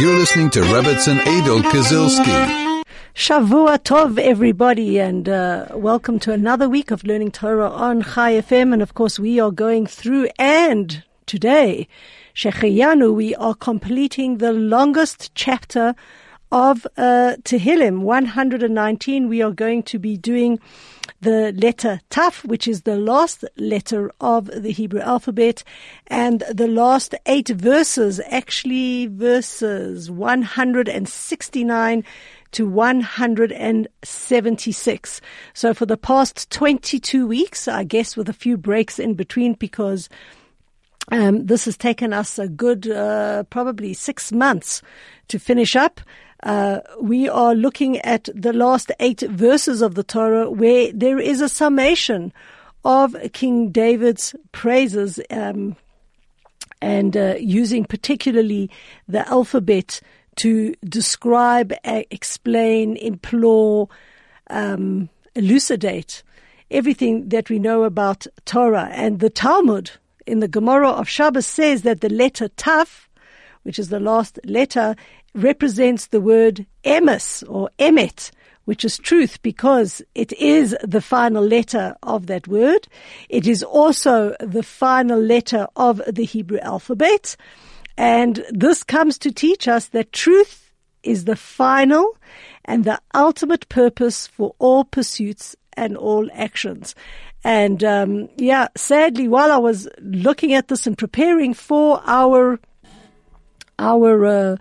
You're listening to Rebbitzin Adol Kazilski. Shavua Tov, everybody, and uh, welcome to another week of learning Torah on Chai FM. And of course, we are going through, and today, Shecheyanu, we are completing the longest chapter of uh, Tehillim, 119. We are going to be doing the letter Taf, which is the last letter of the Hebrew alphabet, and the last eight verses, actually verses 169 to 176. So for the past 22 weeks, I guess with a few breaks in between because um, this has taken us a good, uh, probably six months to finish up. Uh, we are looking at the last eight verses of the Torah where there is a summation of King David's praises, um, and uh, using particularly the alphabet to describe, uh, explain, implore, um, elucidate everything that we know about Torah. And the Talmud in the Gemara of Shabbos says that the letter Taf, which is the last letter, represents the word emes or emet, which is truth because it is the final letter of that word. It is also the final letter of the Hebrew alphabet. And this comes to teach us that truth is the final and the ultimate purpose for all pursuits and all actions. And um, yeah, sadly, while I was looking at this and preparing for our our uh,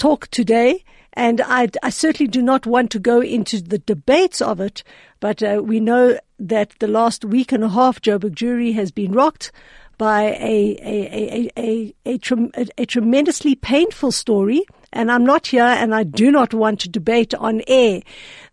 talk today, and I, I, certainly do not want to go into the debates of it, but uh, we know that the last week and a half, Joburg Jewry has been rocked by a a, a, a, a, a tremendously painful story. And I'm not here and I do not want to debate on air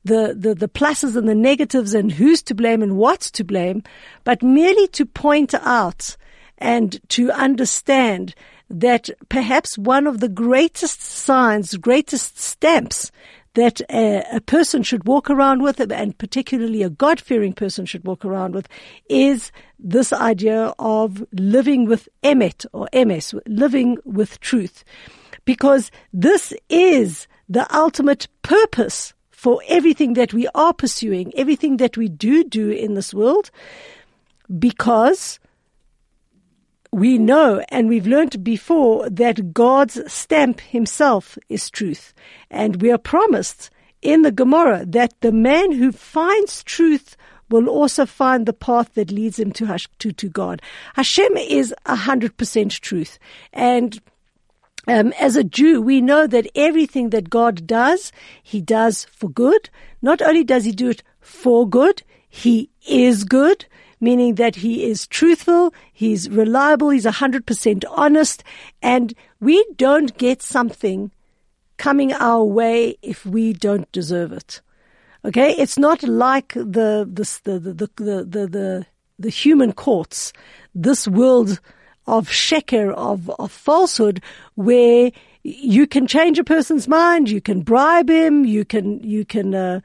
the, the, the pluses and the negatives and who's to blame and what's to blame, but merely to point out and to understand that perhaps one of the greatest signs, greatest stamps that a, a, person should walk around with, and particularly a God-fearing person should walk around with, is this idea of living with emet or emes, living with truth. Because this is the ultimate purpose for everything that we are pursuing, everything that we do do in this world, because we know and we've learned before that God's stamp himself is truth. And we are promised in the Gemara that the man who finds truth will also find the path that leads him to, to, to God. Hashem is a hundred percent truth. And um, as a Jew, we know that everything that God does, He does for good. Not only does He do it for good, He is good meaning that he is truthful, he's reliable, he's 100% honest, and we don't get something coming our way if we don't deserve it. Okay? It's not like the, the, the, the, the, the, the, human courts, this world of sheker, of, of falsehood, where you can change a person's mind, you can bribe him, you can, you can, uh,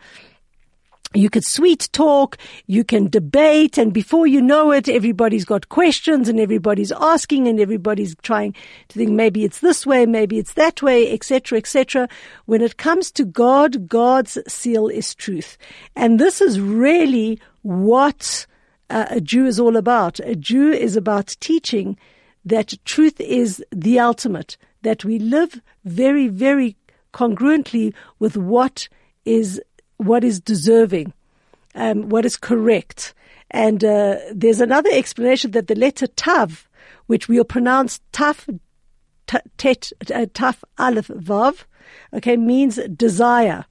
you could sweet talk, you can debate, and before you know it, everybody's got questions and everybody's asking and everybody's trying to think maybe it's this way, maybe it's that way, etc., etc. When it comes to God, God's seal is truth. And this is really what uh, a Jew is all about. A Jew is about teaching that truth is the ultimate, that we live very, very congruently with what is what is deserving, um, what is correct. And uh, there's another explanation that the letter Tav, which we'll pronounce Taf, Tet, uh, Taf Aleph Vav, okay, means desire.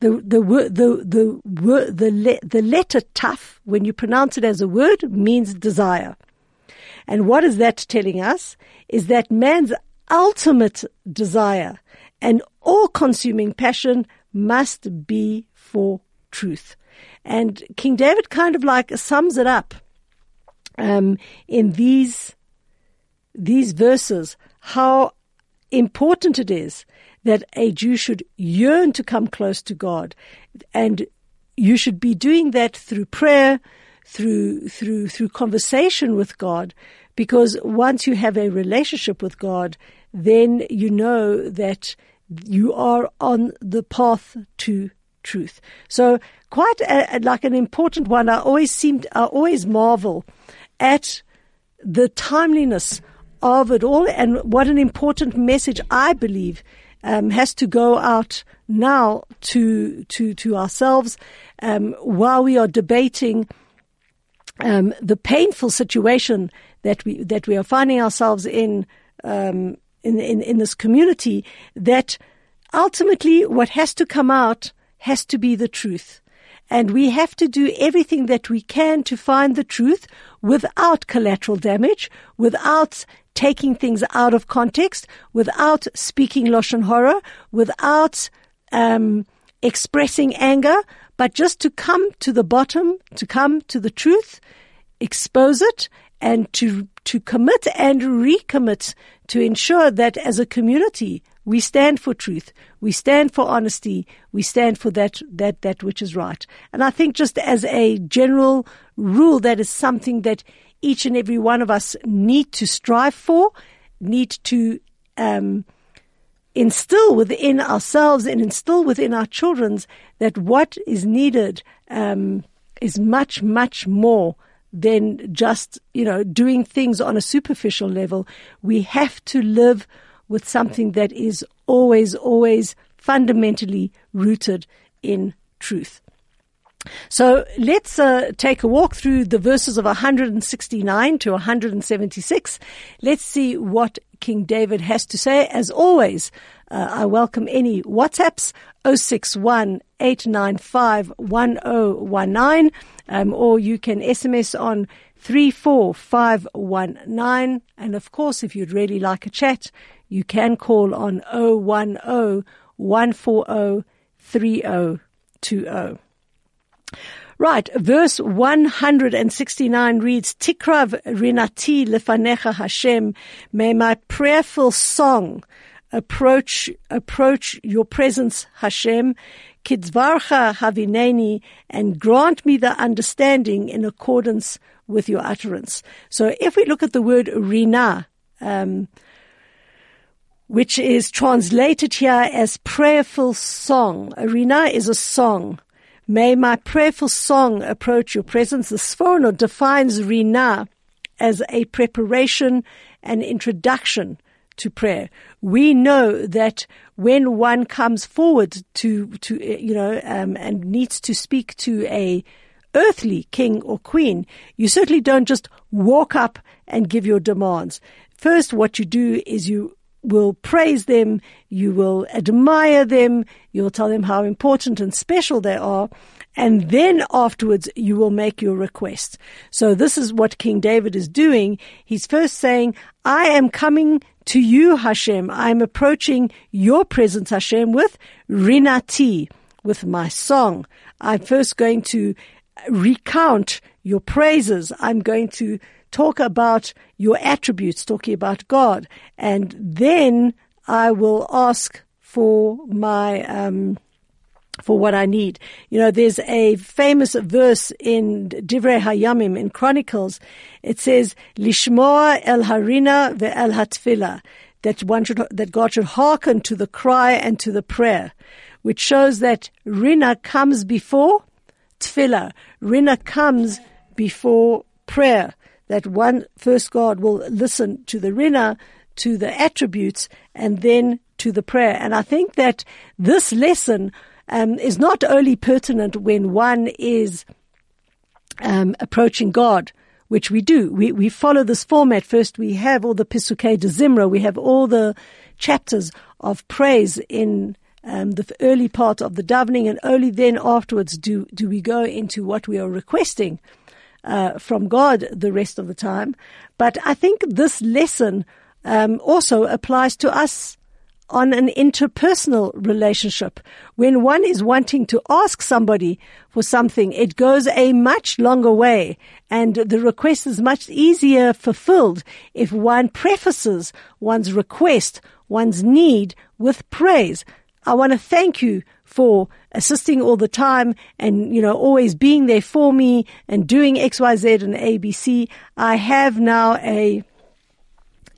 The the the the the the, the letter Taf, when you pronounce it as a word, means desire. And what is that telling us? Is that man's ultimate desire and all-consuming passion must be for truth. And King David kind of like sums it up um, in these these verses how important it is that a Jew should yearn to come close to God, and you should be doing that through prayer, through through through conversation with God, because once you have a relationship with God, then you know that you are on the path to truth. So quite a, like an important one. I always seem, I always marvel at the timeliness of it all and what an important message I believe um, has to go out now to to to ourselves um, while we are debating um, the painful situation that we that we are finding ourselves in, um, in in in this community. That ultimately, what has to come out has to be the truth. And we have to do everything that we can to find the truth without collateral damage, without taking things out of context, without speaking Lashon Hara, without um, expressing anger, but just to come to the bottom, to come to the truth, expose it, and to to commit and recommit to ensure that as a community we stand for truth, we stand for honesty, we stand for that that that which is right. And I think just as a general rule, that is something that each and every one of us need to strive for, need to um, instill within ourselves and instill within our children's that what is needed um, is much, much more than just you know doing things on a superficial level. We have to live with something that is always, always fundamentally rooted in truth. So let's uh, take a walk through the verses of 169 to 176. Let's see what King David has to say. As always, uh, I welcome any WhatsApps 061 1019 um, or you can SMS on 34519. And of course, if you'd really like a chat, you can call on 010 140 3020. Right, verse 169 reads, Tikrav rinati lefanecha Hashem, may my prayerful song approach, approach your presence, Hashem, kidzvarcha havineni, and grant me the understanding in accordance with your utterance. So if we look at the word rina, um, which is translated here as prayerful song. *rina* is a song. May my prayerful song approach your presence. The Sforno defines Rina as a preparation and introduction to prayer. We know that when one comes forward to, to you know, um, and needs to speak to a earthly king or queen, you certainly don't just walk up and give your demands. First, what you do is you will praise them, you will admire them, you'll tell them how important and special they are, and then afterwards you will make your request. So this is what King David is doing. He's first saying, I am coming to you, Hashem. I am approaching your presence, Hashem, with rinati, with my song. I'm first going to recount your praises. I'm going to talk about your attributes, talking about God, and then I will ask for my um, for what I need. You know, there's a famous verse in Divrei Hayamim in Chronicles. It says, "Lishmoa el harina ve'el hatfila," that one should that God should hearken to the cry and to the prayer, which shows that rina comes before tefillah. Rina comes before prayer that one first God will listen to the rina, to the attributes, and then to the prayer. And I think that this lesson um, is not only pertinent when one is um, approaching God, which we do. We, we follow this format. First, we have all the Pisukei de Zimra. We have all the chapters of praise in um, the early part of the davening, and only then afterwards do, do we go into what we are requesting uh, from God the rest of the time. But I think this lesson um, also applies to us on an interpersonal relationship. When one is wanting to ask somebody for something, it goes a much longer way and the request is much easier fulfilled if one prefaces one's request, one's need with praise. I want to thank you for assisting all the time and, you know, always being there for me and doing XYZ and ABC. I have now a,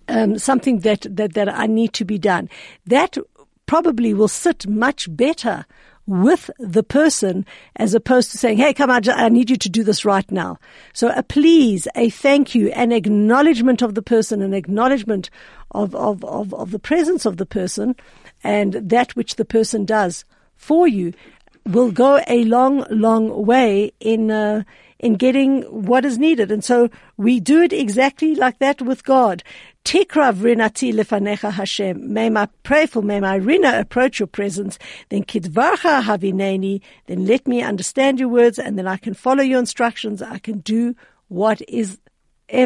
um, something that, that, that I need to be done. That probably will sit much better with the person as opposed to saying, Hey, come on, I need you to do this right now. So a please, a thank you, an acknowledgement of the person, an acknowledgement of, of, of, of the presence of the person and that which the person does for you will go a long, long way in, uh, in getting what is needed. And so we do it exactly like that with God. Tikrav rinati lefanecha Hashem. May my prayerful, may my rina approach your presence. Then kidvarcha havineni. Then let me understand your words and then I can follow your instructions. I can do what is,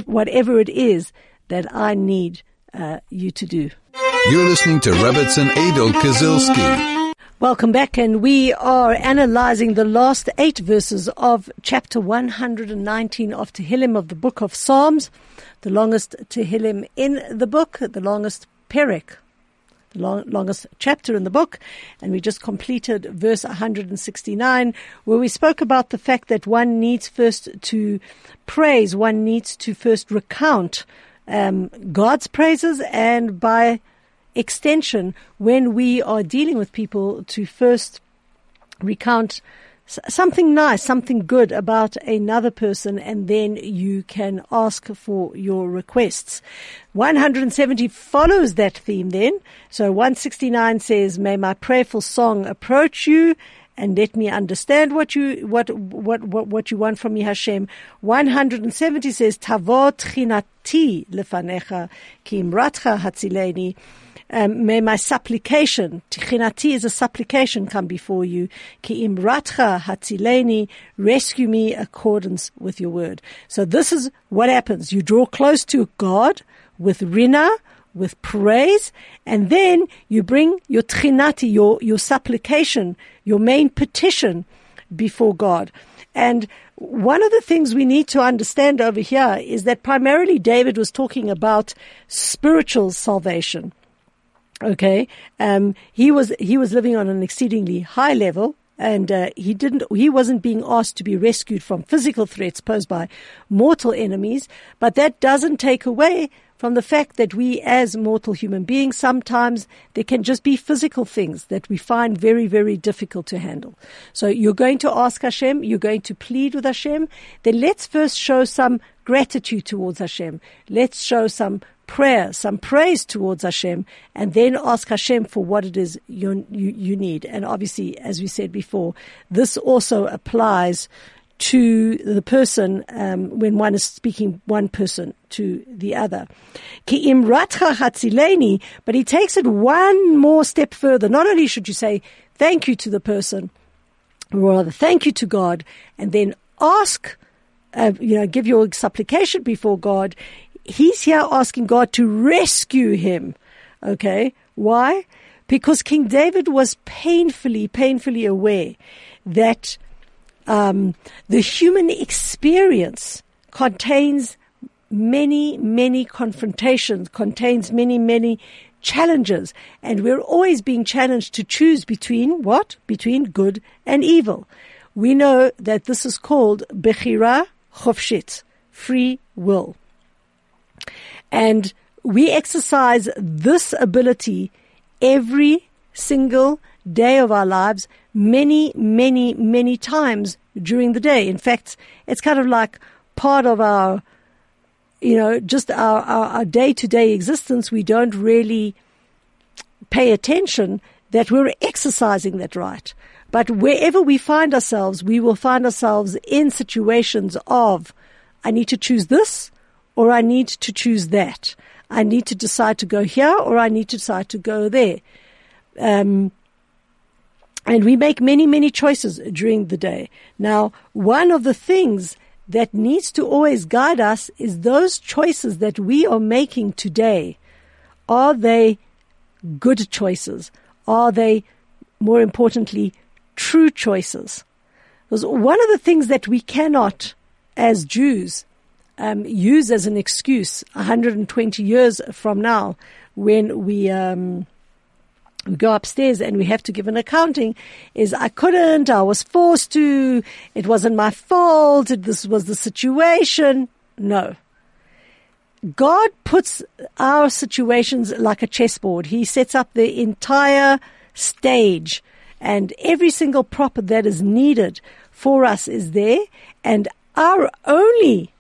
whatever it is that I need uh, you to do. You're listening to Rebbitzin Adol Kazilski. Welcome back, and we are analyzing the last eight verses of chapter 119 of Tehillim of the book of Psalms, the longest Tehillim in the book, the longest Perek, the long, longest chapter in the book, and we just completed verse 169, where we spoke about the fact that one needs first to praise, one needs to first recount um, God's praises, and by extension, when we are dealing with people, to first recount something nice, something good about another person, and then you can ask for your requests. 170 follows that theme then. So 169 says, may my prayerful song approach you and let me understand what you, what, what, what, what you want from me, Hashem. 170 says, Tavot chinati lefanecha ki imratcha hatzileni um, may my supplication, tichinati is a supplication, come before you. Ki imratcha hatzileni, rescue me accordance with your word. So this is what happens. You draw close to God with rina, with praise, and then you bring your tchinati, your, your supplication, your main petition before God. And one of the things we need to understand over here is that primarily David was talking about spiritual salvation. Okay. Um, he was, he was living on an exceedingly high level and uh, he didn't he wasn't being asked to be rescued from physical threats posed by mortal enemies but that doesn't take away from the fact that we as mortal human beings sometimes there can just be physical things that we find very very difficult to handle so you're going to ask Hashem you're going to plead with Hashem then let's first show some gratitude towards Hashem let's show some prayer, some praise towards Hashem, and then ask Hashem for what it is you, you, you need. And obviously, as we said before, this also applies to the person um, when one is speaking one person to the other. Ki imratcha hatzileni, but he takes it one more step further. Not only should you say thank you to the person, or rather thank you to God, and then ask, uh, you know, give your supplication before God he's here asking God to rescue him. Okay. Why? Because King David was painfully, painfully aware that um, the human experience contains many, many confrontations, contains many, many challenges. And we're always being challenged to choose between what? Between good and evil. We know that this is called Bechira Chofshit, free will. And we exercise this ability every single day of our lives, many, many, many times during the day. In fact, it's kind of like part of our, you know, just our, our, day-to-day existence. We don't really pay attention that we're exercising that right. But wherever we find ourselves, we will find ourselves in situations of, I need to choose this or I need to choose that. I need to decide to go here or I need to decide to go there. Um, and we make many, many choices during the day. Now, one of the things that needs to always guide us is those choices that we are making today. Are they good choices? Are they, more importantly, true choices? Because one of the things that we cannot, as Jews, um, use as an excuse 120 years from now when we, um, we go upstairs and we have to give an accounting is I couldn't, I was forced to, it wasn't my fault, this was the situation. No. God puts our situations like a chessboard. He sets up the entire stage and every single prop that is needed for us is there and our only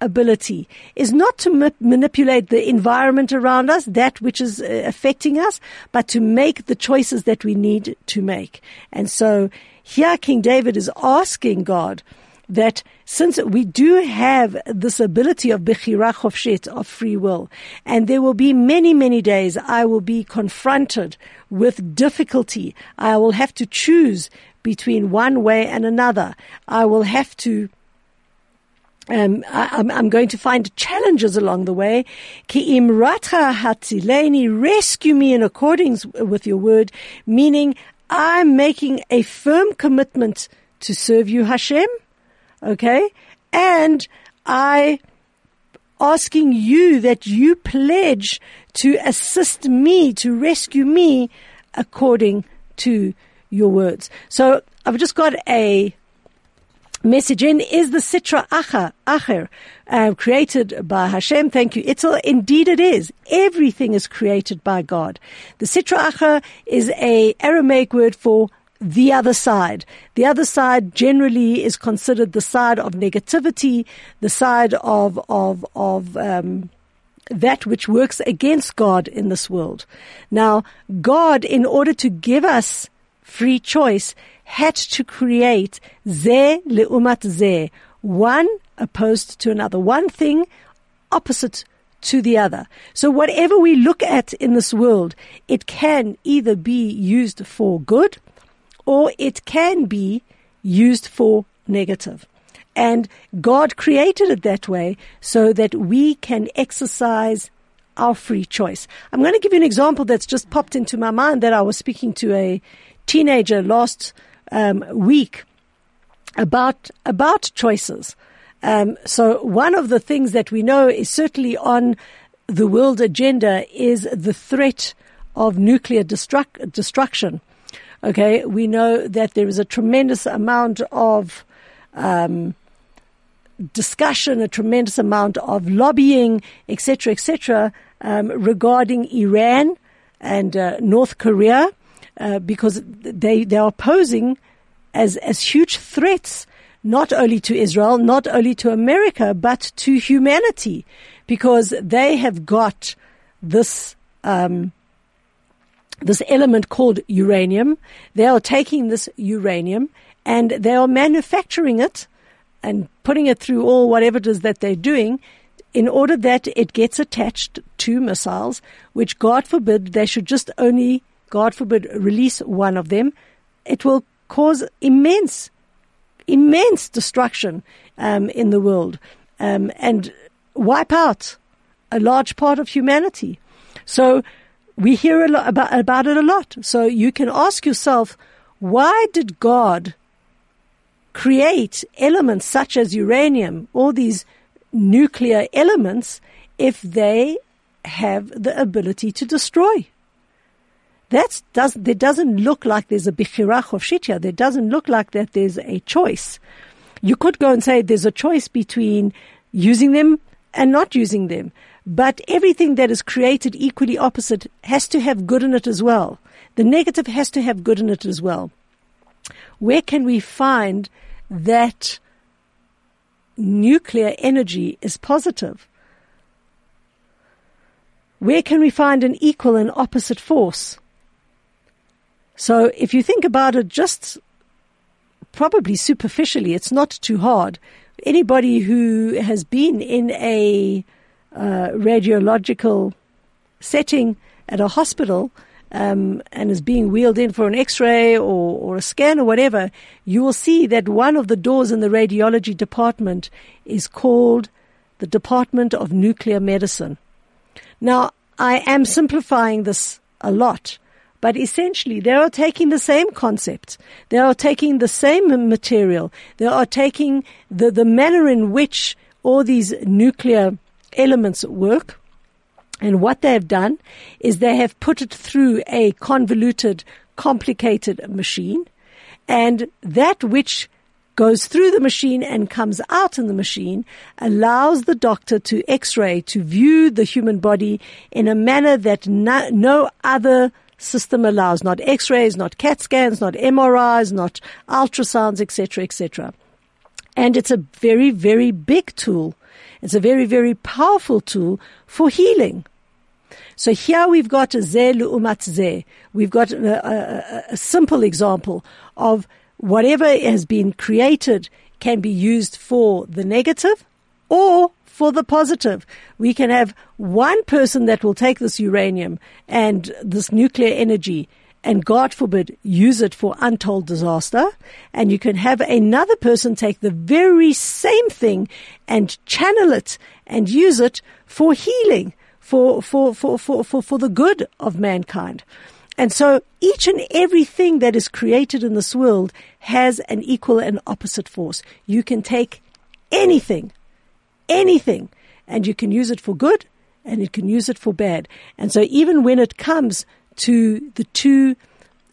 ability is not to ma- manipulate the environment around us, that which is uh, affecting us, but to make the choices that we need to make. And so here King David is asking God that since we do have this ability of bechira chofshet, of free will, and there will be many, many days I will be confronted with difficulty. I will have to choose between one way and another. I will have to um, I, am going to find challenges along the way. Ki imratcha hatzileni, rescue me in accordance with your word, meaning I'm making a firm commitment to serve you, Hashem. Okay. And I asking you that you pledge to assist me, to rescue me according to your words. So I've just got a message in is the Sitra Acher, Acher uh, created by Hashem. Thank you. It's a, indeed it is. Everything is created by God. The Sitra Acher is a Aramaic word for the other side. The other side generally is considered the side of negativity, the side of of of um, that which works against God in this world. Now, God, in order to give us free choice, had to create ze leumat ze, one opposed to another, one thing opposite to the other. So whatever we look at in this world, it can either be used for good or it can be used for negative. And God created it that way so that we can exercise our free choice. I'm going to give you an example that's just popped into my mind that I was speaking to a teenager last um, week about about choices. Um, so one of the things that we know is certainly on the world agenda is the threat of nuclear destruct- destruction. Okay, we know that there is a tremendous amount of um, discussion, a tremendous amount of lobbying, etc., etc., um, regarding Iran and uh, North Korea, uh, because they they are posing as as huge threats not only to Israel, not only to America, but to humanity, because they have got this um, this element called uranium. They are taking this uranium and they are manufacturing it and putting it through all whatever it is that they're doing in order that it gets attached to missiles, which God forbid they should just only, God forbid, release one of them. It will cause immense, immense destruction um, in the world um, and wipe out a large part of humanity. So we hear a lot about, about it a lot. So you can ask yourself, why did God create elements such as uranium, all these nuclear elements, if they have the ability to destroy? That does, there doesn't look like there's a bechira chofshit. There doesn't look like that there's a choice. You could go and say there's a choice between using them and not using them. But everything that is created equally opposite has to have good in it as well. The negative has to have good in it as well. Where can we find that nuclear energy is positive? Where can we find an equal and opposite force? So if you think about it just probably superficially, it's not too hard. Anybody who has been in a uh, radiological setting at a hospital um, and is being wheeled in for an X-ray or, or a scan or whatever, you will see that one of the doors in the radiology department is called the Department of Nuclear Medicine. Now, I am simplifying this a lot, but essentially they are taking the same concept. They are taking the same material. They are taking the, the manner in which all these nuclear elements work. And what they have done is they have put it through a convoluted, complicated machine. And that which goes through the machine and comes out in the machine, allows the doctor to x-ray, to view the human body in a manner that no, no other system allows. Not x-rays, not CAT scans, not MRIs, not ultrasounds, etc., etc. And it's a very, very big tool. It's a very, very powerful tool for healing. So here we've got a ze lu'umat ze. We've got a, a, a simple example of whatever has been created can be used for the negative or for the positive. We can have one person that will take this uranium and this nuclear energy and God forbid use it for untold disaster. And you can have another person take the very same thing and channel it and use it for healing, for, for, for, for, for, for the good of mankind. And so each and everything that is created in this world has an equal and opposite force. You can take anything, anything, and you can use it for good and you can use it for bad. And so even when it comes to the two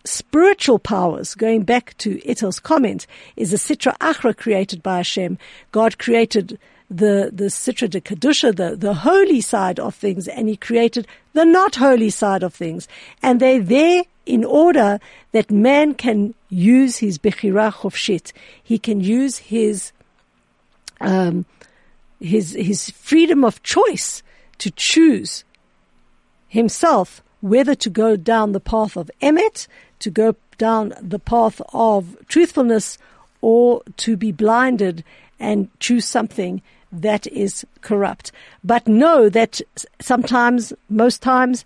spiritual powers, going back to Ittel's comment, is the Sitra Achra created by Hashem. God created the, the Sitra de Kedusha, the, the holy side of things, and He created the not holy side of things. And they're there in order that man can use his Bechira Chofshit. He can use his, um, his, his freedom of choice to choose himself whether to go down the path of Emet, to go down the path of truthfulness, or to be blinded and choose something that is corrupt. But know that sometimes, most times,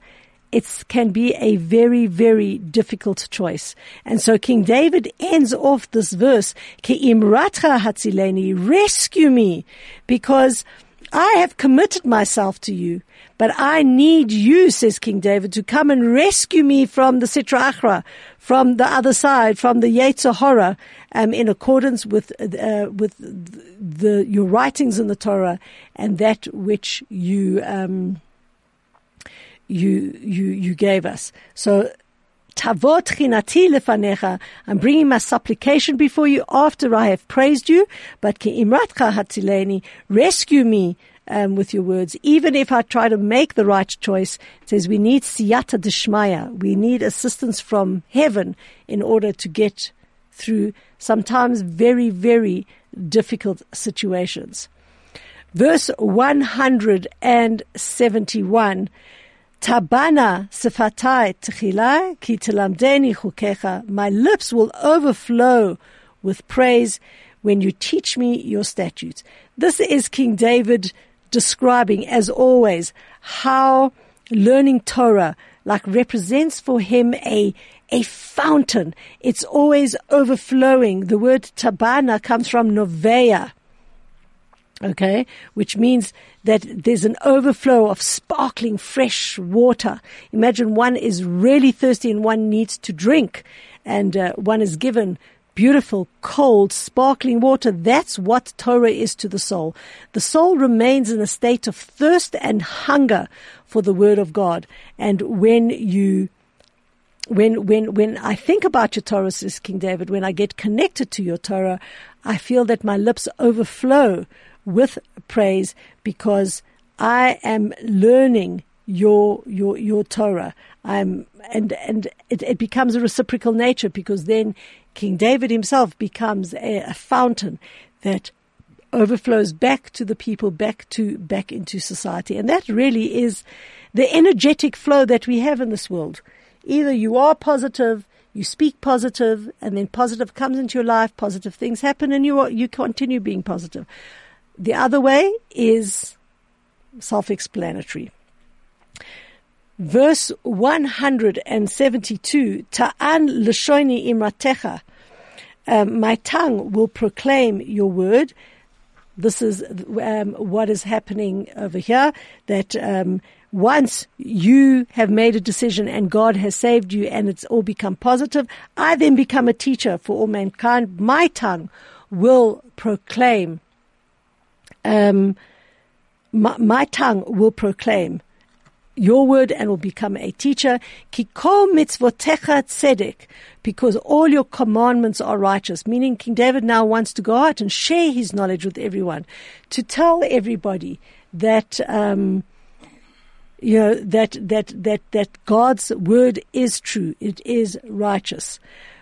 it can be a very, very difficult choice. And so King David ends off this verse, Ke'imratcha hatzileni, rescue me, because I have committed myself to you, but I need you, says King David, to come and rescue me from the Sitra Achra, from the other side, from the Yetzer Hara, um, in accordance with uh, with the your writings in the Torah and that which you um, you you you gave us. So Tavot chinati lefanecha. I'm bringing my supplication before you after I have praised you. But ki imratcha hatzileni, rescue me um, with your words. Even if I try to make the right choice, it says we need siyata deshmaya. We need assistance from heaven in order to get through sometimes very, very difficult situations. Verse 171. Tabana sefatai tchila ki telamdeni chukecha. My lips will overflow with praise when you teach me your statutes. This is King David describing, as always, how learning Torah like represents for him a a fountain. It's always overflowing. The word tabana comes from novea. Okay, which means that there's an overflow of sparkling fresh water. Imagine one is really thirsty and one needs to drink and uh, one is given beautiful, cold, sparkling water. That's what Torah is to the soul. The soul remains in a state of thirst and hunger for the word of God. And when you when when when I think about your Torah, says King David, when I get connected to your Torah, I feel that my lips overflow with praise because I am learning your your your Torah. I'm and and it, it becomes a reciprocal nature because then King David himself becomes a, a fountain that overflows back to the people, back to back into society, and that really is the energetic flow that we have in this world. Either you are positive, you speak positive, and then positive comes into your life, positive things happen, and you are, you continue being positive. The other way is self-explanatory. Verse 172, Ta'an l'shoini imratecha. Um, my tongue will proclaim your word. This is um, what is happening over here. That um, once you have made a decision and God has saved you and it's all become positive, I then become a teacher for all mankind. My tongue will proclaim, um, my, my tongue will proclaim your word and will become a teacher. Kiko mitzvotecha tzedek, because all your commandments are righteous. Meaning King David now wants to go out and share his knowledge with everyone, to tell everybody that, um, you know, that, that, that, that God's word is true. It is righteous.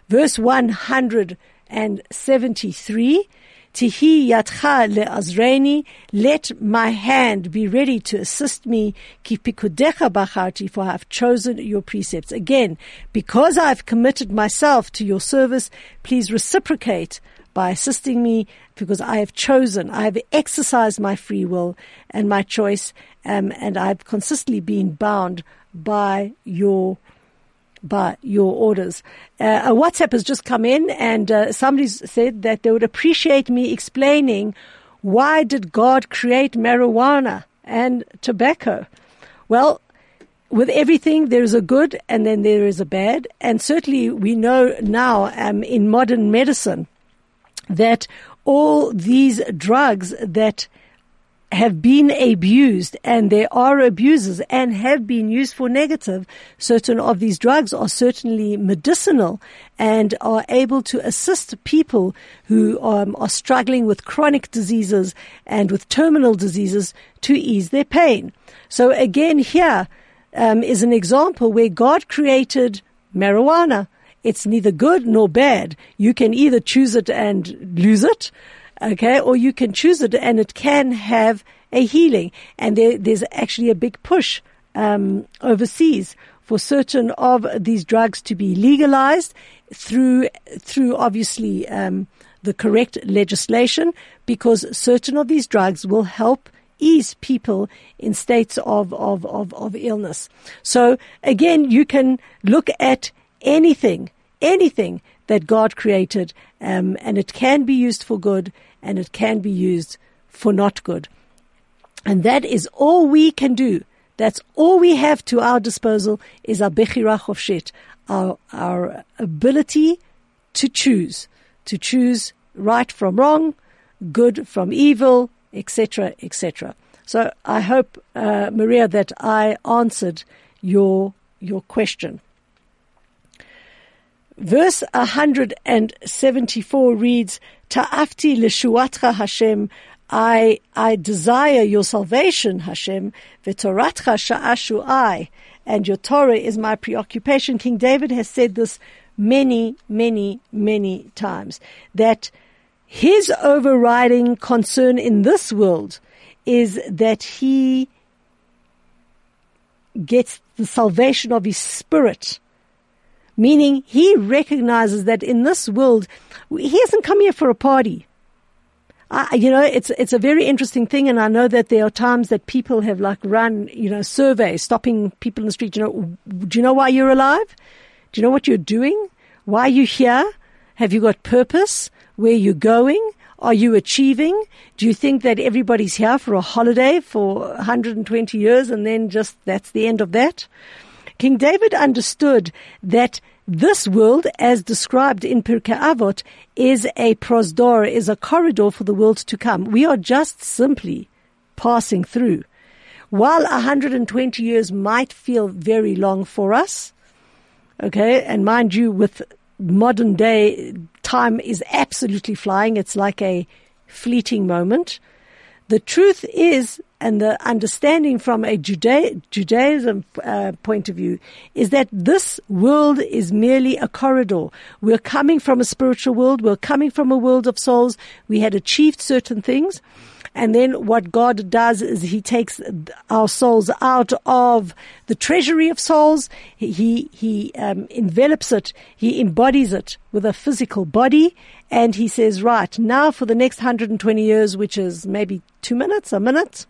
Verse 173, Tihi yatcha le'azreni, let my hand be ready to assist me, ki pikudecha bacharti, for I have chosen your precepts. Again, because I've committed myself to your service, please reciprocate by assisting me because I have chosen, I have exercised my free will and my choice, um, and I've consistently been bound by your by your orders. Uh, a WhatsApp has just come in and uh, somebody said that they would appreciate me explaining why did God create marijuana and tobacco? Well, with everything, there is a good and then there is a bad. And certainly we know now um, in modern medicine that all these drugs that have been abused and there are abusers and have been used for negative, certain of these drugs are certainly medicinal and are able to assist people who um, are struggling with chronic diseases and with terminal diseases to ease their pain. So again, here um, is an example where God created marijuana. It's neither good nor bad. You can either choose it and lose it okay, or you can choose it and it can have a healing. And there, there's actually a big push um, overseas for certain of these drugs to be legalized through through obviously um, the correct legislation, because certain of these drugs will help ease people in states of, of, of, of illness. So again, you can look at anything, anything that God created, um, and it can be used for good and it can be used for not good. And that is all we can do. That's all we have to our disposal is our bechira chofshet, our, our ability to choose, to choose right from wrong, good from evil, etc., etc. So I hope, uh, Maria, that I answered your your question. Verse 174 reads, Ta'afti l'shuatcha Hashem, I, I desire your salvation, Hashem, v'toratcha sha'ashu I, and your Torah is my preoccupation. King David has said this many, many, many times, that his overriding concern in this world is that he gets the salvation of his spirit meaning he recognizes that in this world, he hasn't come here for a party. I, you know, it's it's a very interesting thing, and I know that there are times that people have like run, you know, surveys, stopping people in the street. You know, do you know why you're alive? Do you know what you're doing? Why are you here? Have you got purpose? Where you're going? Are you achieving? Do you think that everybody's here for a holiday for 120 years and then just that's the end of that? King David understood that this world, as described in Pirkei Avot, is a prosdor, is a corridor for the world to come. We are just simply passing through. While 120 years might feel very long for us, okay, and mind you, with modern day, time is absolutely flying. It's like a fleeting moment. The truth is and the understanding from a Judea, Judaism uh, point of view is that this world is merely a corridor. We're coming from a spiritual world. We're coming from a world of souls. We had achieved certain things. And then what God does is He takes our souls out of the treasury of souls. He, He um, envelops it. He embodies it with a physical body. And He says, right, now for the next 120 years, which is maybe two minutes, a minute,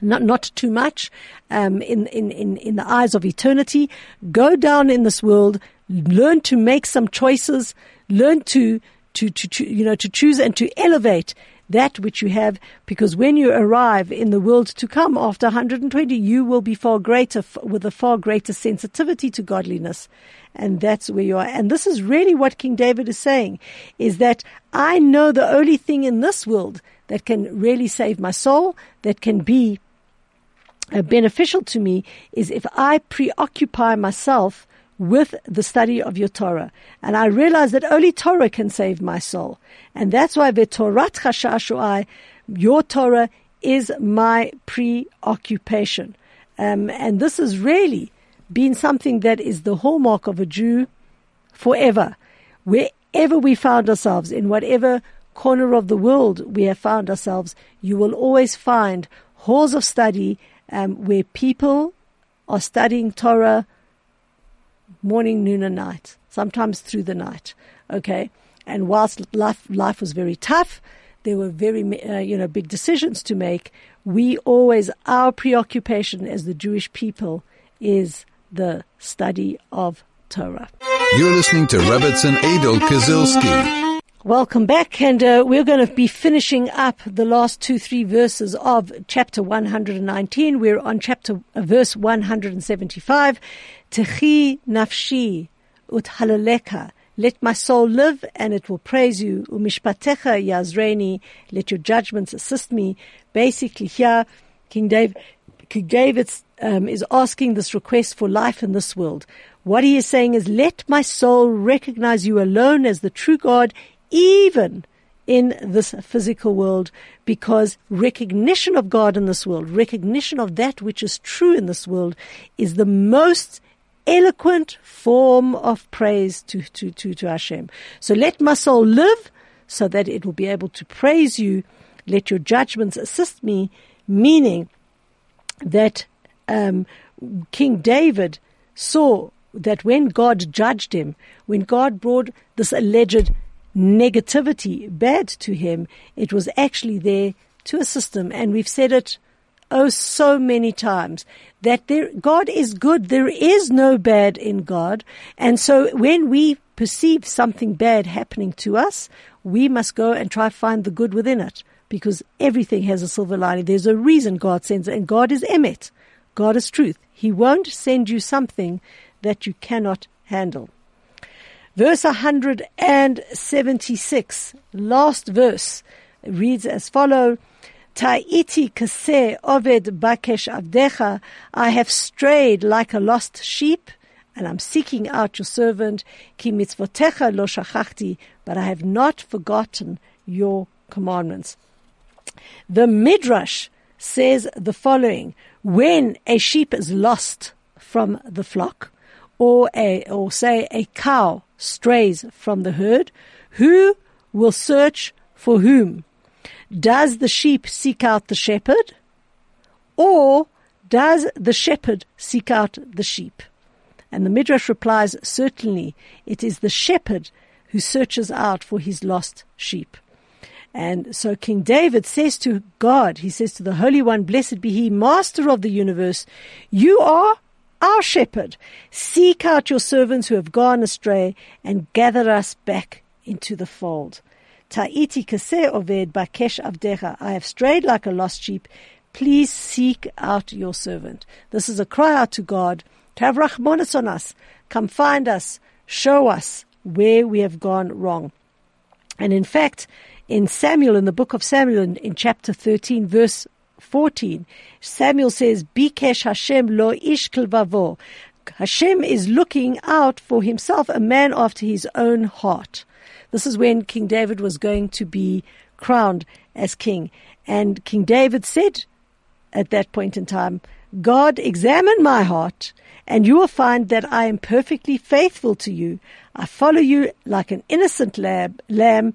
not not too much um, in, in in in the eyes of eternity. Go down in this world, learn to make some choices, learn to to to, to you know to choose and to elevate that which you have, because when you arrive in the world to come after 120, you will be far greater, with a far greater sensitivity to godliness. And that's where you are. And this is really what King David is saying, is that I know the only thing in this world that can really save my soul, that can be uh, beneficial to me is if I preoccupy myself with the study of your Torah. And I realize that only Torah can save my soul. And that's why V'torat chashashuai, your Torah is my preoccupation. Um, and this has really been something that is the hallmark of a Jew forever. Wherever we found ourselves, in whatever corner of the world we have found ourselves, you will always find halls of study um, where people are studying Torah morning, noon, and night, sometimes through the night. Okay, and whilst life life was very tough, there were very uh, you know big decisions to make. We always our preoccupation as the Jewish people is the study of Torah. You're listening to Rebbitzin Adol Kazilski. Welcome back, and uh, we're going to be finishing up the last two, three verses of chapter 119. We're on chapter uh, verse 175. Techi nafshi uthalaleka. Let my soul live, and it will praise you. Umishpatecha yazreni. Let your judgments assist me. Basically, here, King David, King David um, is asking this request for life in this world. What he is saying is, let my soul recognize you alone as the true God even in this physical world because recognition of God in this world, recognition of that which is true in this world is the most eloquent form of praise to, to, to, to Hashem. So let my soul live so that it will be able to praise you. Let your judgments assist me, meaning that um, King David saw that when God judged him, when God brought this alleged negativity bad to him, it was actually there to assist him. And we've said it oh so many times that there, God is good. There is no bad in God. And so when we perceive something bad happening to us, we must go and try find the good within it because everything has a silver lining. There's a reason God sends it and God is emet. God is truth. He won't send you something that you cannot handle. Verse 176, last verse, reads as follow. Ta'iti kase oved bakesh avdecha. I have strayed like a lost sheep, and I'm seeking out your servant. Ki mitzvotecha lo shachachti, but I have not forgotten your commandments. The Midrash says the following. When a sheep is lost from the flock, or a, or say a cow strays from the herd, who will search for whom? Does the sheep seek out the shepherd? Or does the shepherd seek out the sheep? And the Midrash replies, certainly it is the shepherd who searches out for his lost sheep. And so King David says to God, he says to the Holy One, blessed be he, master of the universe, you are our shepherd. Seek out your servants who have gone astray and gather us back into the fold. Ta'iti kaseh oved bakesh avdecha. I have strayed like a lost sheep. Please seek out your servant. This is a cry out to God to have rachmanis on us. Come find us. Show us where we have gone wrong. And in fact, in Samuel, in the book of Samuel, in, in chapter 13, verse 14, Samuel says, Bikesh Hashem lo ish vavo. Hashem is looking out for himself a man after his own heart. This is when King David was going to be crowned as king. And King David said at that point in time, God, examine my heart, and you will find that I am perfectly faithful to you. I follow you like an innocent lamb,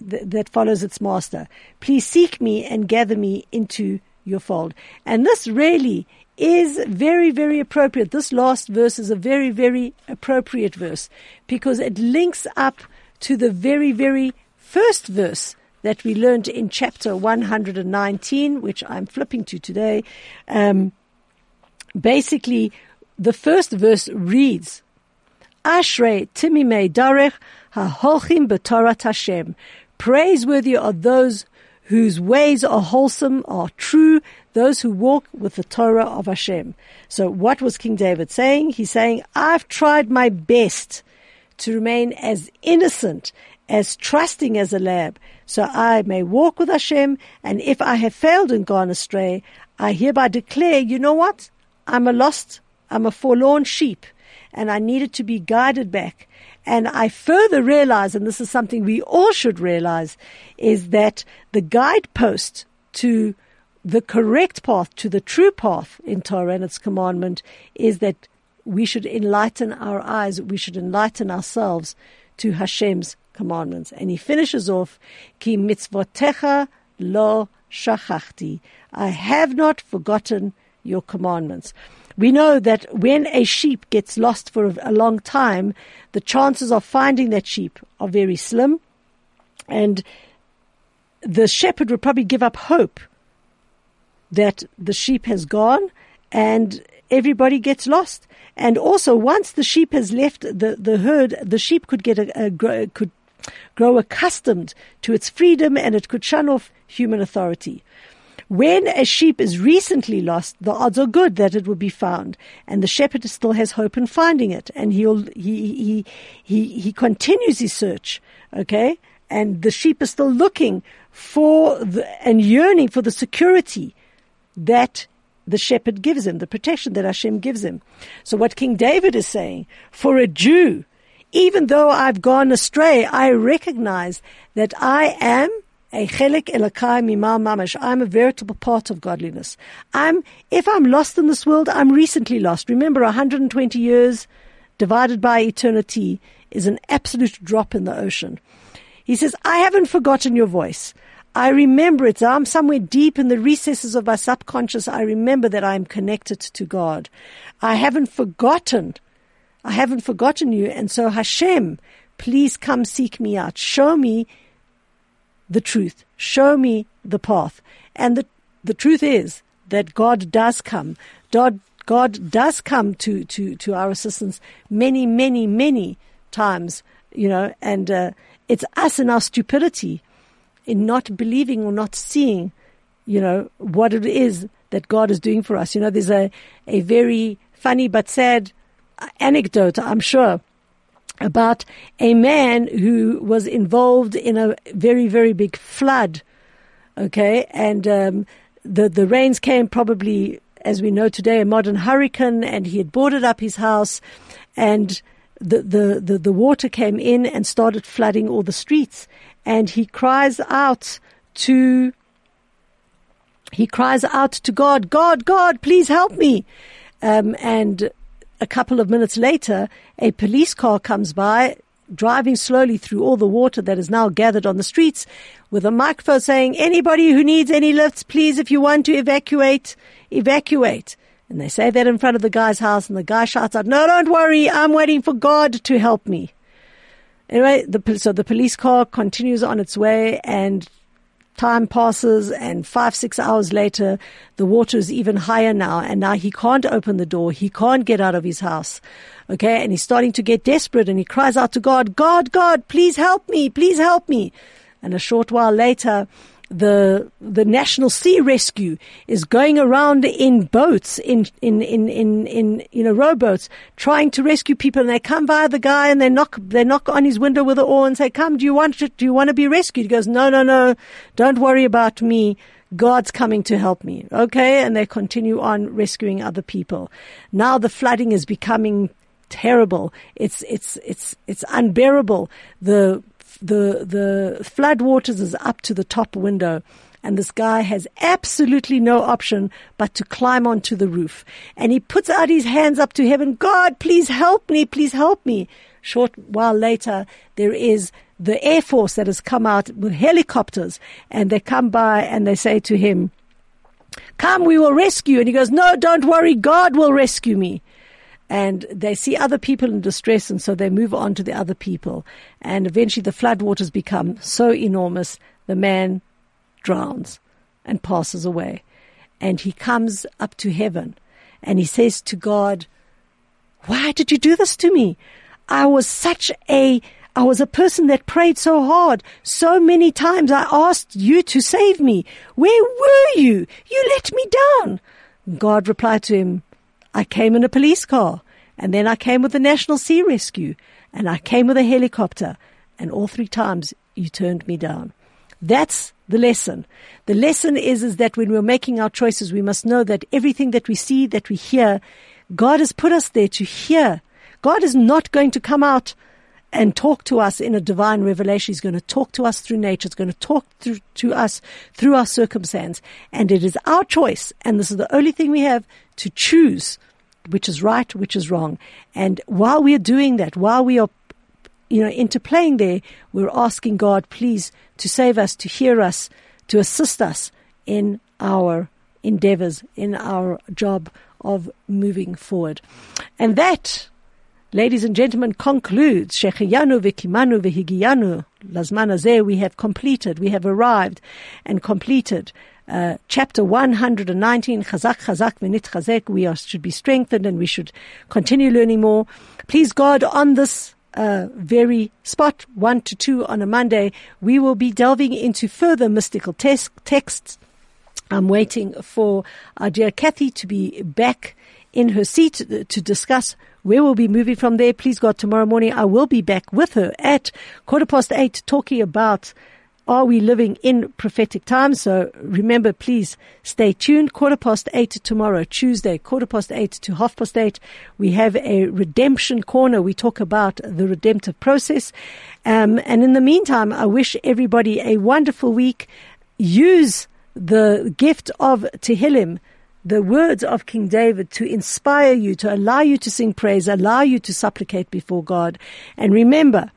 that follows its master. Please seek me and gather me into your fold. And this really is very, very appropriate. This last verse is a very, very appropriate verse because it links up to the very, very first verse that we learned in chapter 119, which I'm flipping to today. Um, basically, the first verse reads, Ashrei timimei darech haholchim b'torat Hashem. Praiseworthy are those whose ways are wholesome, are true, those who walk with the Torah of Hashem. So what was King David saying? He's saying, I've tried my best to remain as innocent, as trusting as a lamb, so I may walk with Hashem, and if I have failed and gone astray, I hereby declare, you know what? I'm a lost, I'm a forlorn sheep and I needed to be guided back. And I further realize, and this is something we all should realize, is that the guidepost to the correct path, to the true path in Torah and its commandment is that we should enlighten our eyes, we should enlighten ourselves to Hashem's commandments. And he finishes off, Ki mitzvotecha lo shachachti. I have not forgotten your commandments. We know that when a sheep gets lost for a long time, the chances of finding that sheep are very slim. And the shepherd would probably give up hope that the sheep has gone and everybody gets lost. And also, once the sheep has left the, the herd, the sheep could get a, a could grow accustomed to its freedom and it could shun off human authority. When a sheep is recently lost, the odds are good that it will be found, and the shepherd still has hope in finding it, and he'll he he he he continues his search. Okay, and the sheep is still looking for the, and yearning for the security that the shepherd gives him, the protection that Hashem gives him. So what King David is saying, for a Jew, even though I've gone astray, I recognize that I am a chelik. I'm a veritable part of godliness. I'm, if I'm lost in this world, I'm recently lost. Remember, 120 years divided by eternity is an absolute drop in the ocean. He says, I haven't forgotten your voice. I remember it. I'm somewhere deep in the recesses of my subconscious. I remember that I am connected to God. I haven't forgotten. I haven't forgotten you. And so Hashem, please come seek me out. Show me the truth. Show me the path. And the, the truth is that God does come. God, God does come to, to, to our assistance many, many, many times, you know, and uh, it's us and our stupidity in not believing or not seeing, you know, what it is that God is doing for us. You know, there's a, a very funny but sad anecdote, I'm sure, about a man who was involved in a very, very big flood. Okay. And, um, the, the rains came probably, as we know today, a modern hurricane and he had boarded up his house and the, the, the, the water came in and started flooding all the streets. And he cries out to, he cries out to God, God, God, please help me. Um, and a couple of minutes later, a police car comes by, driving slowly through all the water that is now gathered on the streets with a microphone saying, anybody who needs any lifts, please, if you want to evacuate, evacuate. And they say that in front of the guy's house and the guy shouts out, no, don't worry. I'm waiting for God to help me. Anyway, the, so the police car continues on its way and Time passes and five, six hours later, the water is even higher now. And now he can't open the door. He can't get out of his house. Okay. And he's starting to get desperate and he cries out to God, God, God, please help me. Please help me. And a short while later, the the National Sea Rescue is going around in boats, in in in in, in you know rowboats, trying to rescue people. And they come by the guy and they knock they knock on his window with an oar and say, "Come, do you want to, do you want to be rescued?" He goes, "No, no, no, don't worry about me." God's coming to help me. Okay. And they continue on rescuing other people. Now the flooding is becoming terrible. It's, it's, it's, it's unbearable. The the the flood waters is up to the top window and this guy has absolutely no option but to climb onto the roof. And he puts out his hands up to heaven, God, please help me, please help me. Short while later, there is the Air Force that has come out with helicopters and they come by and they say to him, come, we will rescue. And he goes, no, don't worry, God will rescue me and they see other people in distress and so they move on to the other people. And eventually the floodwaters become so enormous, the man drowns and passes away. And he comes up to heaven and he says to God, why did you do this to me? I was such a, I was a person that prayed so hard. So many times I asked you to save me. Where were you? You let me down. God replied to him, I came in a police car, and then I came with the National Sea Rescue, and I came with a helicopter, and all three times you turned me down. That's the lesson. The lesson is, is that when we're making our choices, we must know that everything that we see, that we hear, God has put us there to hear. God is not going to come out and talk to us in a divine revelation. He's going to talk to us through nature. It's going to talk through, to us through our circumstance. And it is our choice. And this is the only thing we have to choose which is right, which is wrong. And while we are doing that, while we are, you know, interplaying there, we're asking God, please, to save us, to hear us, to assist us in our endeavors, in our job of moving forward. And that, ladies and gentlemen, concludes Shechiyanu Vikimanu Vihigiyanu Lazmanazeh. We have completed, we have arrived and completed uh, chapter 119, Chazak, Chazak, Venit Chazek. We are, should be strengthened and we should continue learning more. Please God, on this uh, very spot, one to two on a Monday, we will be delving into further mystical tes- texts. I'm waiting for our dear Kathy to be back in her seat to discuss where we'll be moving from there. Please God, tomorrow morning I will be back with her at quarter past eight talking about are we living in prophetic times? So remember, please stay tuned. Quarter past eight tomorrow, Tuesday, quarter past eight to half past eight. We have a redemption corner. We talk about the redemptive process. Um, and in the meantime, I wish everybody a wonderful week. Use the gift of Tehillim the words of King David to inspire you, to allow you to sing praise, allow you to supplicate before God. And remember,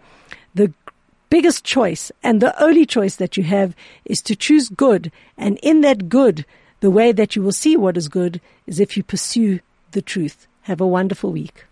biggest choice and the only choice that you have is to choose good. And in that good, the way that you will see what is good is if you pursue the truth. Have a wonderful week.